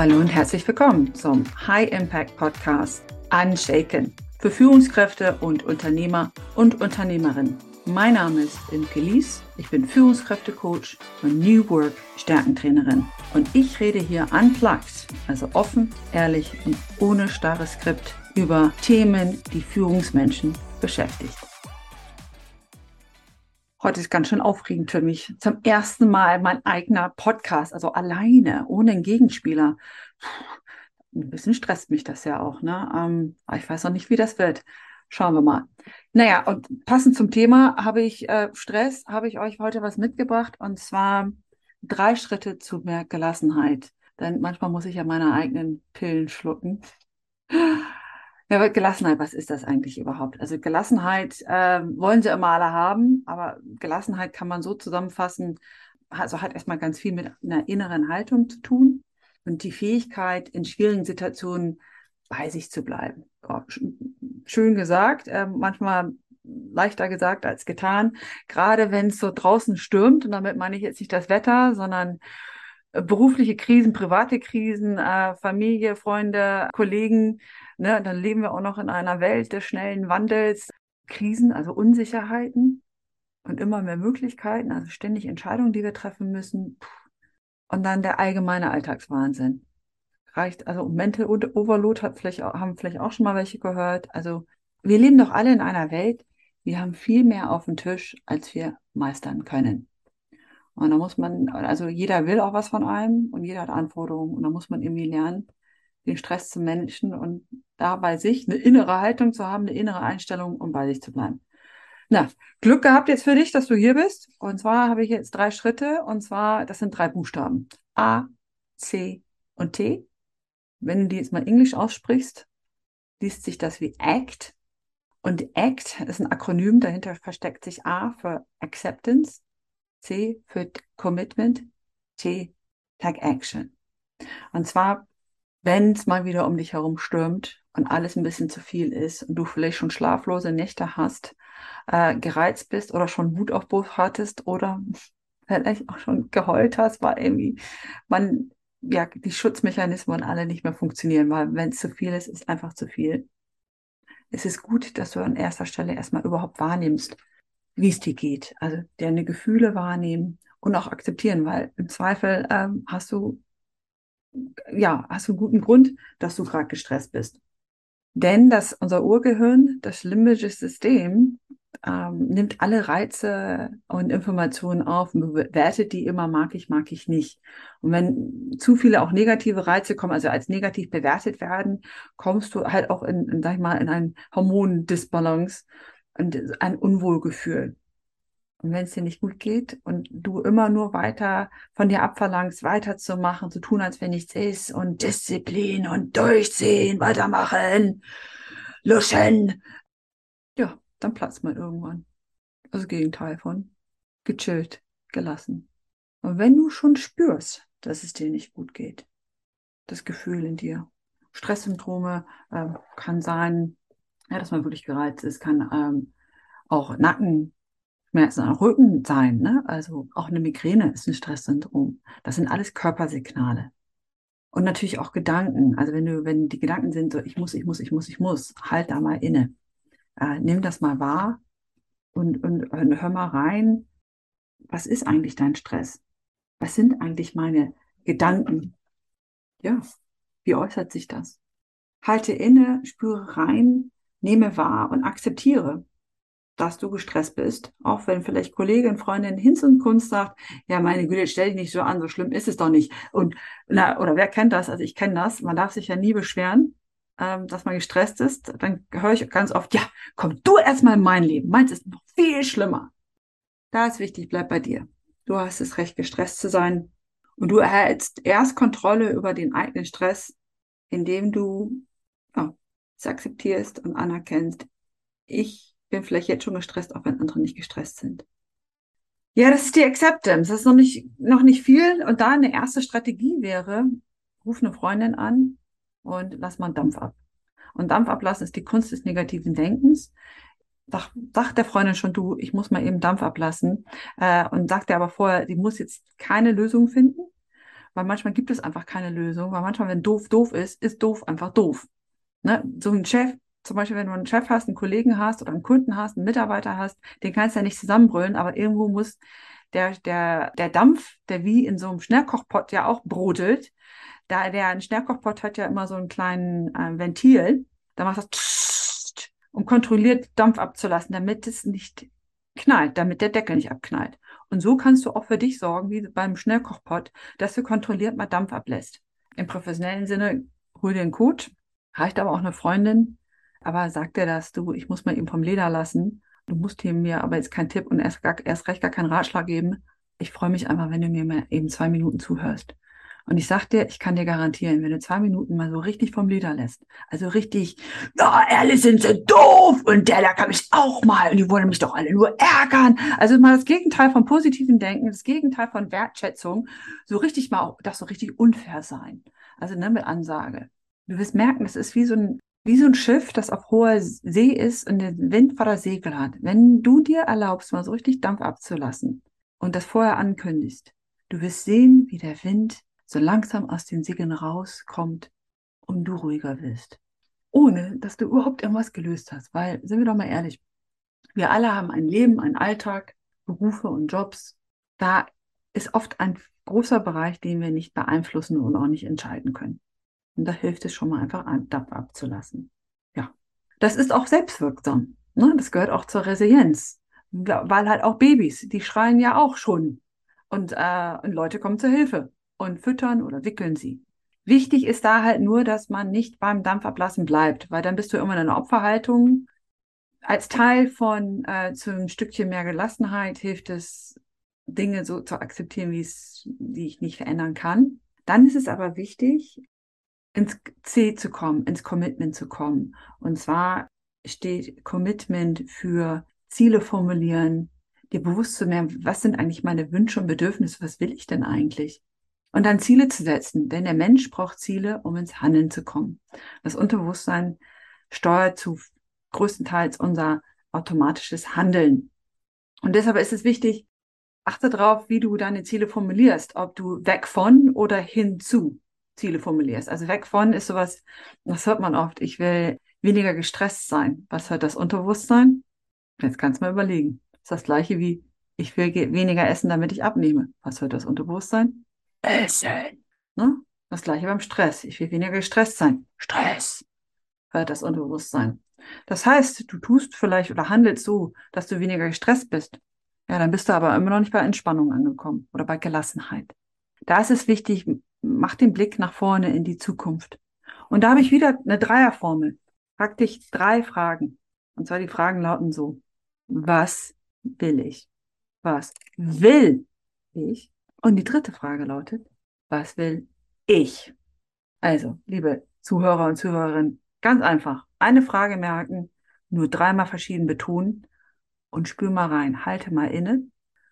Hallo und herzlich willkommen zum High Impact Podcast Unshaken für Führungskräfte und Unternehmer und Unternehmerinnen. Mein Name ist Imke Lies, ich bin Führungskräftecoach und New Work Stärkentrainerin und ich rede hier unplugged, also offen, ehrlich und ohne starres Skript über Themen, die Führungsmenschen beschäftigt. Heute ist ganz schön aufregend für mich. Zum ersten Mal mein eigener Podcast, also alleine, ohne einen Gegenspieler. Ein bisschen stresst mich das ja auch, ne? Ähm, ich weiß noch nicht, wie das wird. Schauen wir mal. Naja, und passend zum Thema habe ich äh, Stress, habe ich euch heute was mitgebracht und zwar drei Schritte zu mehr Gelassenheit. Denn manchmal muss ich ja meine eigenen Pillen schlucken. Ja, Gelassenheit, was ist das eigentlich überhaupt? Also Gelassenheit äh, wollen sie immer alle haben, aber Gelassenheit kann man so zusammenfassen, also hat erstmal ganz viel mit einer inneren Haltung zu tun und die Fähigkeit, in schwierigen Situationen bei sich zu bleiben. Oh, schön gesagt, äh, manchmal leichter gesagt als getan, gerade wenn es so draußen stürmt, und damit meine ich jetzt nicht das Wetter, sondern äh, berufliche Krisen, private Krisen, äh, Familie, Freunde, Kollegen, Ne, dann leben wir auch noch in einer Welt des schnellen Wandels, Krisen, also Unsicherheiten und immer mehr Möglichkeiten, also ständig Entscheidungen, die wir treffen müssen. Und dann der allgemeine Alltagswahnsinn. Reicht, also Mental Overload hat vielleicht, haben vielleicht auch schon mal welche gehört. Also wir leben doch alle in einer Welt, wir haben viel mehr auf dem Tisch, als wir meistern können. Und da muss man, also jeder will auch was von einem und jeder hat Anforderungen und da muss man irgendwie lernen, den Stress zu managen und da bei sich eine innere Haltung zu haben, eine innere Einstellung, um bei sich zu bleiben. Na, Glück gehabt jetzt für dich, dass du hier bist. Und zwar habe ich jetzt drei Schritte und zwar, das sind drei Buchstaben. A, C und T. Wenn du die jetzt mal Englisch aussprichst, liest sich das wie ACT. Und ACT ist ein Akronym, dahinter versteckt sich A für Acceptance, C für Commitment, T Tag Action. Und zwar wenn es mal wieder um dich herum stürmt und alles ein bisschen zu viel ist und du vielleicht schon schlaflose Nächte hast, äh, gereizt bist oder schon Wutaufbruch hattest oder vielleicht auch schon geheult hast, weil irgendwie man ja die Schutzmechanismen alle nicht mehr funktionieren, weil wenn es zu viel ist, ist einfach zu viel. Es ist gut, dass du an erster Stelle erstmal überhaupt wahrnimmst, wie es dir geht. Also deine Gefühle wahrnehmen und auch akzeptieren, weil im Zweifel ähm, hast du ja, hast du einen guten Grund, dass du gerade gestresst bist. Denn das, unser Urgehirn, das limbische System, ähm, nimmt alle Reize und Informationen auf und bewertet die immer, mag ich, mag ich nicht. Und wenn zu viele auch negative Reize kommen, also als negativ bewertet werden, kommst du halt auch in, in sag ich mal, in ein Hormondisbalance und ein Unwohlgefühl. Und wenn es dir nicht gut geht und du immer nur weiter von dir abverlangst, weiterzumachen, zu tun, als wenn nichts ist und Disziplin und durchziehen, weitermachen, luschen, ja, dann platzt man irgendwann. Das Gegenteil von gechillt, gelassen. Und wenn du schon spürst, dass es dir nicht gut geht, das Gefühl in dir, Stresssymptome äh, kann sein, ja, dass man wirklich gereizt ist, kann ähm, auch Nacken Schmerzen am Rücken sein, ne? Also auch eine Migräne ist ein Stresssyndrom. Das sind alles Körpersignale. Und natürlich auch Gedanken. Also wenn du, wenn die Gedanken sind, so ich muss, ich muss, ich muss, ich muss, halt da mal inne. Äh, nimm das mal wahr und, und, und hör mal rein. Was ist eigentlich dein Stress? Was sind eigentlich meine Gedanken? Ja, wie äußert sich das? Halte inne, spüre rein, nehme wahr und akzeptiere dass du gestresst bist, auch wenn vielleicht Kollegin, Freundin Hinz und Kunst sagt, ja, meine Güte, stell dich nicht so an, so schlimm ist es doch nicht. Und na, oder wer kennt das? Also ich kenne das. Man darf sich ja nie beschweren, ähm, dass man gestresst ist. Dann höre ich ganz oft, ja, komm du erstmal in mein Leben. Meins ist noch viel schlimmer. Da ist wichtig, bleib bei dir. Du hast das Recht, gestresst zu sein. Und du erhältst erst Kontrolle über den eigenen Stress, indem du ja, es akzeptierst und anerkennst. Ich bin vielleicht jetzt schon gestresst, auch wenn andere nicht gestresst sind. Ja, das ist die Acceptance. Das ist noch nicht, noch nicht viel. Und da eine erste Strategie wäre, ruf eine Freundin an und lass mal einen Dampf ab. Und Dampf ablassen ist die Kunst des negativen Denkens. Sag, sag der Freundin schon, du, ich muss mal eben Dampf ablassen. Äh, und sagt dir aber vorher, die muss jetzt keine Lösung finden, Weil manchmal gibt es einfach keine Lösung, weil manchmal, wenn doof doof ist, ist doof einfach doof. Ne? So ein Chef, zum Beispiel, wenn du einen Chef hast, einen Kollegen hast oder einen Kunden hast, einen Mitarbeiter hast, den kannst du ja nicht zusammenbrüllen, aber irgendwo muss der, der, der Dampf, der wie in so einem Schnellkochpott ja auch brodelt, da der ein Schnellkochpott hat ja immer so einen kleinen äh, Ventil, da macht das um kontrolliert Dampf abzulassen, damit es nicht knallt, damit der Deckel nicht abknallt. Und so kannst du auch für dich sorgen, wie beim Schnellkochpott, dass du kontrolliert mal Dampf ablässt. Im professionellen Sinne, hol dir einen Coach, reicht aber auch eine Freundin, aber sagt dir das, du, ich muss mal eben vom Leder lassen. Du musst hier mir aber jetzt keinen Tipp und erst, gar, erst recht gar keinen Ratschlag geben. Ich freue mich einfach, wenn du mir mal eben zwei Minuten zuhörst. Und ich sag dir, ich kann dir garantieren, wenn du zwei Minuten mal so richtig vom Leder lässt, also richtig, ja, ehrlich sind sie doof und der, da kann mich auch mal und die wollen mich doch alle nur ärgern. Also mal das Gegenteil von positiven Denken, das Gegenteil von Wertschätzung, so richtig mal, das so richtig unfair sein. Also ne, mit Ansage. Du wirst merken, das ist wie so ein, wie so ein Schiff, das auf hoher See ist und den Wind vor der Segel hat. Wenn du dir erlaubst, mal so richtig Dampf abzulassen und das vorher ankündigst, du wirst sehen, wie der Wind so langsam aus den Segeln rauskommt und du ruhiger wirst. Ohne, dass du überhaupt irgendwas gelöst hast. Weil, sind wir doch mal ehrlich, wir alle haben ein Leben, einen Alltag, Berufe und Jobs. Da ist oft ein großer Bereich, den wir nicht beeinflussen und auch nicht entscheiden können. Und da hilft es schon mal einfach, Dampf abzulassen. Ja, das ist auch selbstwirksam. Ne? Das gehört auch zur Resilienz. Weil halt auch Babys, die schreien ja auch schon. Und, äh, und Leute kommen zur Hilfe und füttern oder wickeln sie. Wichtig ist da halt nur, dass man nicht beim Dampfablassen bleibt, weil dann bist du immer in einer Opferhaltung. Als Teil von äh, zu einem Stückchen mehr Gelassenheit hilft es, Dinge so zu akzeptieren, wie es, die ich nicht verändern kann. Dann ist es aber wichtig, ins C zu kommen, ins Commitment zu kommen. Und zwar steht Commitment für Ziele formulieren, dir bewusst zu werden, was sind eigentlich meine Wünsche und Bedürfnisse, was will ich denn eigentlich? Und dann Ziele zu setzen, denn der Mensch braucht Ziele, um ins Handeln zu kommen. Das Unterbewusstsein steuert zu größtenteils unser automatisches Handeln. Und deshalb ist es wichtig, achte darauf, wie du deine Ziele formulierst, ob du weg von oder hinzu Ziele formulierst. Also weg von ist sowas, das hört man oft, ich will weniger gestresst sein. Was hört das Unterbewusstsein? Jetzt kannst du mal überlegen. Das ist das gleiche wie, ich will weniger essen, damit ich abnehme. Was hört das Unterbewusstsein? Essen. Ne? Das gleiche beim Stress. Ich will weniger gestresst sein. Stress. Hört das Unterbewusstsein. Das heißt, du tust vielleicht oder handelst so, dass du weniger gestresst bist. Ja, dann bist du aber immer noch nicht bei Entspannung angekommen oder bei Gelassenheit. Da ist es wichtig, mach den Blick nach vorne in die Zukunft. Und da habe ich wieder eine Dreierformel. Frag dich drei Fragen. Und zwar die Fragen lauten so. Was will ich? Was will ich? Und die dritte Frage lautet, was will ich? Also, liebe Zuhörer und Zuhörerinnen, ganz einfach. Eine Frage merken, nur dreimal verschieden betonen und spür mal rein, halte mal inne.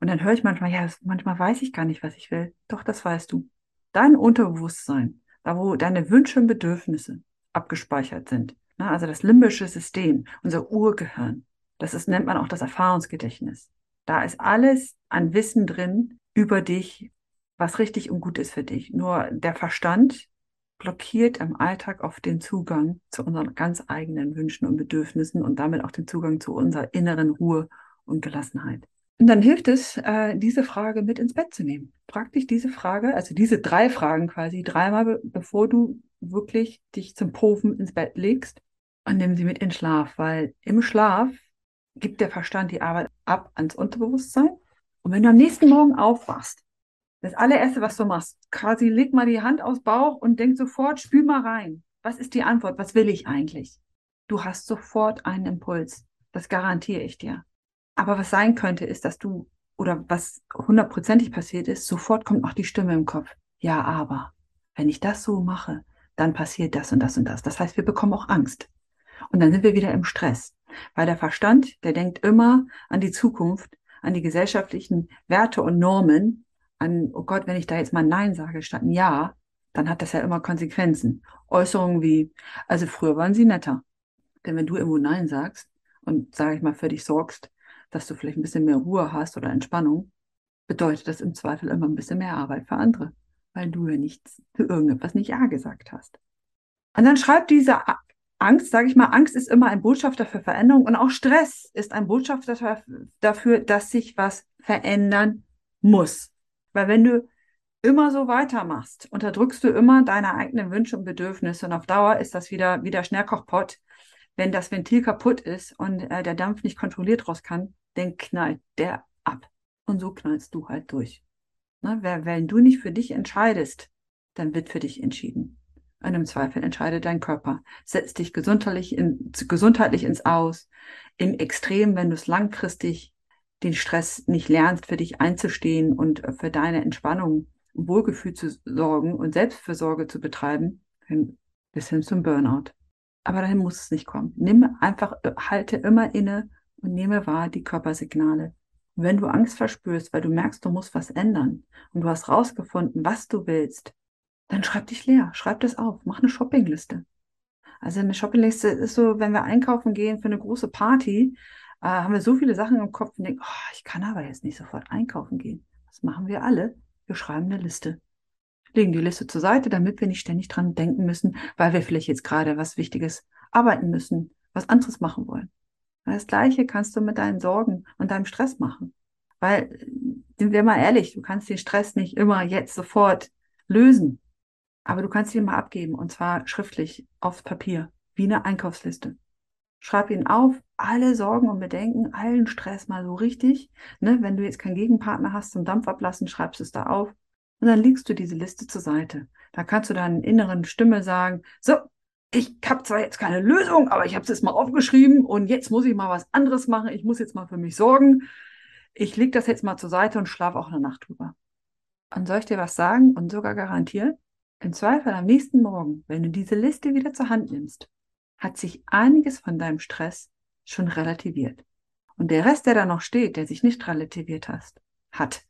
Und dann höre ich manchmal, ja, manchmal weiß ich gar nicht, was ich will. Doch, das weißt du. Dein Unterbewusstsein, da wo deine Wünsche und Bedürfnisse abgespeichert sind, ne, also das limbische System, unser Urgehirn, das ist, nennt man auch das Erfahrungsgedächtnis. Da ist alles an Wissen drin, über dich, was richtig und gut ist für dich. Nur der Verstand blockiert im Alltag oft den Zugang zu unseren ganz eigenen Wünschen und Bedürfnissen und damit auch den Zugang zu unserer inneren Ruhe und Gelassenheit. Und dann hilft es, äh, diese Frage mit ins Bett zu nehmen. Frag dich diese Frage, also diese drei Fragen quasi dreimal, bevor du wirklich dich zum Profen ins Bett legst und nimm sie mit in Schlaf, weil im Schlaf gibt der Verstand die Arbeit ab ans Unterbewusstsein und wenn du am nächsten Morgen aufwachst, das allererste, was du machst, quasi leg mal die Hand aufs Bauch und denk sofort, spül mal rein. Was ist die Antwort? Was will ich eigentlich? Du hast sofort einen Impuls. Das garantiere ich dir. Aber was sein könnte, ist, dass du, oder was hundertprozentig passiert ist, sofort kommt auch die Stimme im Kopf. Ja, aber wenn ich das so mache, dann passiert das und das und das. Das heißt, wir bekommen auch Angst. Und dann sind wir wieder im Stress. Weil der Verstand, der denkt immer an die Zukunft an die gesellschaftlichen Werte und Normen, an, oh Gott, wenn ich da jetzt mal Nein sage statt ein Ja, dann hat das ja immer Konsequenzen. Äußerungen wie, also früher waren sie netter. Denn wenn du irgendwo Nein sagst und, sage ich mal, für dich sorgst, dass du vielleicht ein bisschen mehr Ruhe hast oder Entspannung, bedeutet das im Zweifel immer ein bisschen mehr Arbeit für andere. weil du ja nichts zu irgendetwas nicht Ja gesagt hast. Und dann schreibt diese Angst, sage ich mal, Angst ist immer ein Botschafter für Veränderung und auch Stress ist ein Botschafter dafür, dass sich was verändern muss. Weil wenn du immer so weitermachst, unterdrückst du immer deine eigenen Wünsche und Bedürfnisse und auf Dauer ist das wieder wie der Schnellkochpott. Wenn das Ventil kaputt ist und äh, der Dampf nicht kontrolliert raus kann, dann knallt der ab. Und so knallst du halt durch. Ne? Wenn du nicht für dich entscheidest, dann wird für dich entschieden. Und im Zweifel entscheidet dein Körper. Setz dich gesundheitlich, in, gesundheitlich ins Aus. Im Extrem, wenn du es langfristig den Stress nicht lernst, für dich einzustehen und für deine Entspannung, Wohlgefühl zu sorgen und Selbstfürsorge zu betreiben, bis hin zum Burnout. Aber dahin muss es nicht kommen. Nimm einfach, halte immer inne und nehme wahr die Körpersignale. Und wenn du Angst verspürst, weil du merkst, du musst was ändern und du hast rausgefunden, was du willst, dann schreib dich leer, schreib das auf, mach eine Shoppingliste. Also eine Shoppingliste ist so, wenn wir einkaufen gehen für eine große Party, äh, haben wir so viele Sachen im Kopf und denken, oh, ich kann aber jetzt nicht sofort einkaufen gehen. Das machen wir alle. Wir schreiben eine Liste. Legen die Liste zur Seite, damit wir nicht ständig dran denken müssen, weil wir vielleicht jetzt gerade was Wichtiges arbeiten müssen, was anderes machen wollen. Das Gleiche kannst du mit deinen Sorgen und deinem Stress machen. Weil, sind wir mal ehrlich, du kannst den Stress nicht immer jetzt sofort lösen. Aber du kannst ihn mal abgeben und zwar schriftlich aufs Papier, wie eine Einkaufsliste. Schreib ihn auf, alle Sorgen und Bedenken, allen Stress mal so richtig. Ne? Wenn du jetzt keinen Gegenpartner hast zum Dampf ablassen, schreibst es da auf und dann legst du diese Liste zur Seite. Da kannst du deiner inneren Stimme sagen, so, ich habe zwar jetzt keine Lösung, aber ich habe es jetzt mal aufgeschrieben und jetzt muss ich mal was anderes machen. Ich muss jetzt mal für mich sorgen. Ich lege das jetzt mal zur Seite und schlafe auch eine Nacht drüber. Und soll ich dir was sagen und sogar garantieren? Im Zweifel am nächsten Morgen, wenn du diese Liste wieder zur Hand nimmst, hat sich einiges von deinem Stress schon relativiert. Und der Rest, der da noch steht, der sich nicht relativiert hast, hat,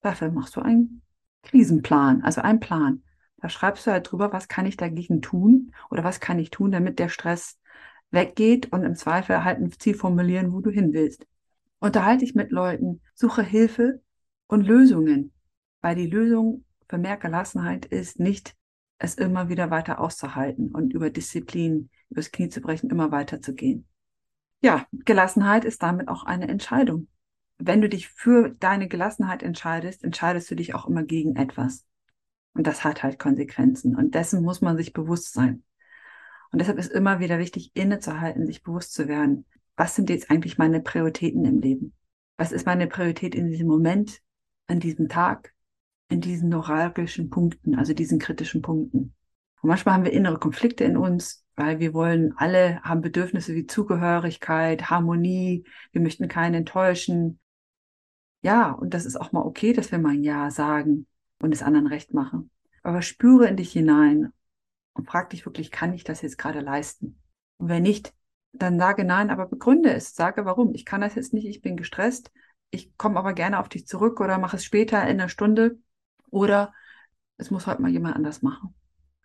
dafür machst du einen Krisenplan, also einen Plan. Da schreibst du halt drüber, was kann ich dagegen tun oder was kann ich tun, damit der Stress weggeht und im Zweifel halt ein Ziel formulieren, wo du hin willst. Unterhalte dich mit Leuten, suche Hilfe und Lösungen, weil die Lösung für mehr Gelassenheit ist nicht, es immer wieder weiter auszuhalten und über Disziplin, übers Knie zu brechen, immer weiter zu gehen. Ja, Gelassenheit ist damit auch eine Entscheidung. Wenn du dich für deine Gelassenheit entscheidest, entscheidest du dich auch immer gegen etwas. Und das hat halt Konsequenzen. Und dessen muss man sich bewusst sein. Und deshalb ist immer wieder wichtig, innezuhalten, sich bewusst zu werden. Was sind jetzt eigentlich meine Prioritäten im Leben? Was ist meine Priorität in diesem Moment, an diesem Tag, in diesen neuralgischen Punkten, also diesen kritischen Punkten? Und manchmal haben wir innere Konflikte in uns, weil wir wollen, alle haben Bedürfnisse wie Zugehörigkeit, Harmonie, wir möchten keinen enttäuschen. Ja, und das ist auch mal okay, dass wir mal ein Ja sagen und es anderen recht machen. Aber spüre in dich hinein und frag dich wirklich, kann ich das jetzt gerade leisten? Und wenn nicht, dann sage nein, aber begründe es. Sage warum. Ich kann das jetzt nicht, ich bin gestresst. Ich komme aber gerne auf dich zurück oder mache es später in einer Stunde. Oder es muss heute mal jemand anders machen.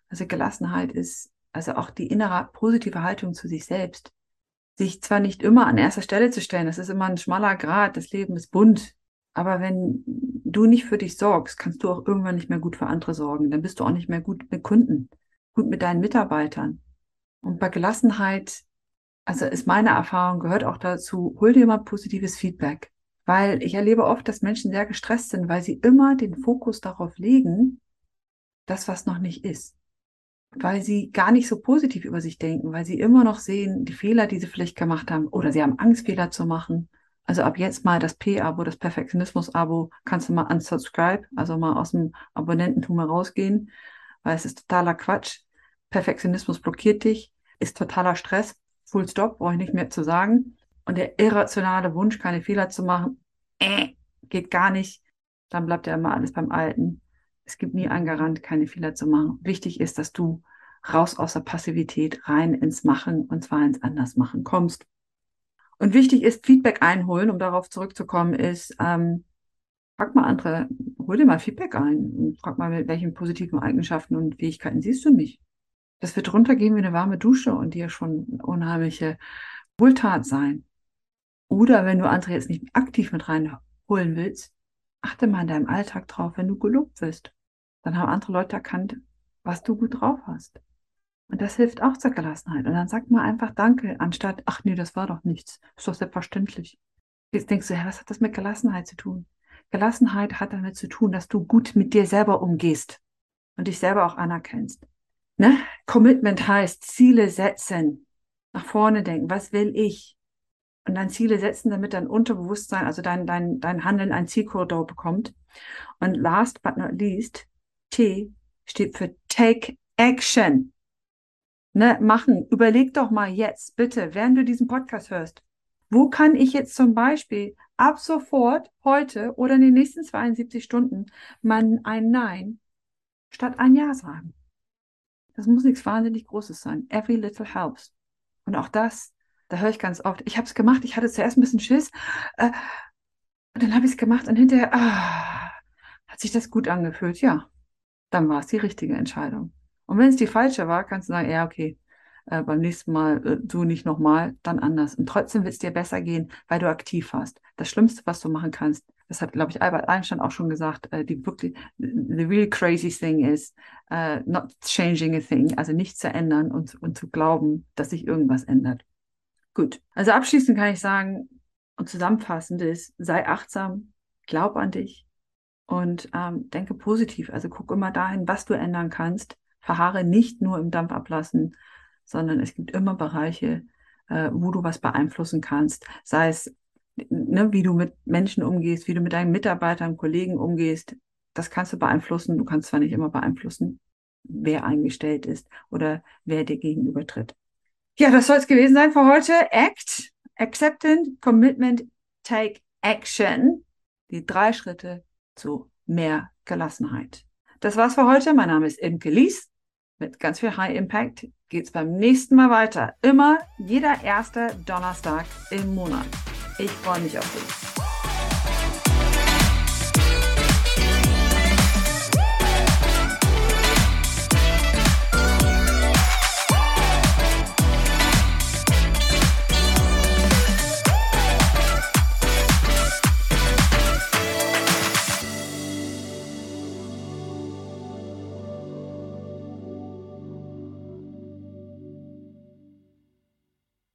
Also Gelassenheit ist also auch die innere positive Haltung zu sich selbst. Sich zwar nicht immer an erster Stelle zu stellen, das ist immer ein schmaler Grad, das Leben ist bunt, aber wenn du nicht für dich sorgst, kannst du auch irgendwann nicht mehr gut für andere sorgen. Dann bist du auch nicht mehr gut mit Kunden, gut mit deinen Mitarbeitern. Und bei Gelassenheit, also ist meine Erfahrung, gehört auch dazu, hol dir mal positives Feedback. Weil ich erlebe oft, dass Menschen sehr gestresst sind, weil sie immer den Fokus darauf legen, das, was noch nicht ist. Weil sie gar nicht so positiv über sich denken, weil sie immer noch sehen, die Fehler, die sie vielleicht gemacht haben, oder sie haben Angst, Fehler zu machen also ab jetzt mal das P-Abo, das Perfektionismus-Abo, kannst du mal unsubscribe, also mal aus dem Abonnententum herausgehen, weil es ist totaler Quatsch. Perfektionismus blockiert dich, ist totaler Stress. Full stop, brauche ich nicht mehr zu sagen. Und der irrationale Wunsch, keine Fehler zu machen, äh, geht gar nicht. Dann bleibt ja immer alles beim Alten. Es gibt nie einen Garant, keine Fehler zu machen. Wichtig ist, dass du raus aus der Passivität rein ins Machen und zwar ins Andersmachen kommst. Und wichtig ist, Feedback einholen, um darauf zurückzukommen, ist, ähm, frag mal andere, hol dir mal Feedback ein und frag mal, mit welchen positiven Eigenschaften und Fähigkeiten siehst du mich. Das wird runtergehen wie eine warme Dusche und dir schon unheimliche Wohltat sein. Oder wenn du andere jetzt nicht aktiv mit reinholen willst, achte mal in deinem Alltag drauf, wenn du gelobt wirst. dann haben andere Leute erkannt, was du gut drauf hast. Und das hilft auch zur Gelassenheit. Und dann sagt man einfach Danke, anstatt, ach nee, das war doch nichts. Ist doch selbstverständlich. Jetzt denkst du, ja, was hat das mit Gelassenheit zu tun? Gelassenheit hat damit zu tun, dass du gut mit dir selber umgehst und dich selber auch anerkennst. Ne? Commitment heißt Ziele setzen, nach vorne denken, was will ich? Und dann Ziele setzen, damit dein Unterbewusstsein, also dein, dein, dein Handeln ein Zielkorridor bekommt. Und last but not least, T steht für Take Action. Ne, machen. Überleg doch mal jetzt, bitte, während du diesen Podcast hörst, wo kann ich jetzt zum Beispiel ab sofort, heute oder in den nächsten 72 Stunden mal ein Nein statt ein Ja sagen? Das muss nichts wahnsinnig Großes sein. Every little helps. Und auch das, da höre ich ganz oft, ich habe es gemacht, ich hatte zuerst ein bisschen Schiss, äh, und dann habe ich es gemacht und hinterher ah, hat sich das gut angefühlt. Ja, dann war es die richtige Entscheidung. Und wenn es die falsche war, kannst du sagen, ja, okay, äh, beim nächsten Mal äh, so nicht nochmal, dann anders. Und trotzdem wird es dir besser gehen, weil du aktiv warst. Das Schlimmste, was du machen kannst, das hat, glaube ich, Albert Einstein auch schon gesagt, äh, die wirklich, the real crazy thing is uh, not changing a thing, also nicht zu ändern und, und zu glauben, dass sich irgendwas ändert. Gut, also abschließend kann ich sagen und zusammenfassend ist, sei achtsam, glaub an dich und ähm, denke positiv. Also guck immer dahin, was du ändern kannst. Verharre nicht nur im Dampf ablassen, sondern es gibt immer Bereiche, äh, wo du was beeinflussen kannst. Sei es, ne, wie du mit Menschen umgehst, wie du mit deinen Mitarbeitern, Kollegen umgehst. Das kannst du beeinflussen. Du kannst zwar nicht immer beeinflussen, wer eingestellt ist oder wer dir gegenübertritt. Ja, das soll es gewesen sein für heute. Act, Acceptance, Commitment, Take Action. Die drei Schritte zu mehr Gelassenheit. Das war's für heute. Mein Name ist Imke Lies. Mit ganz viel High Impact geht's beim nächsten Mal weiter. Immer jeder erste Donnerstag im Monat. Ich freue mich auf dich.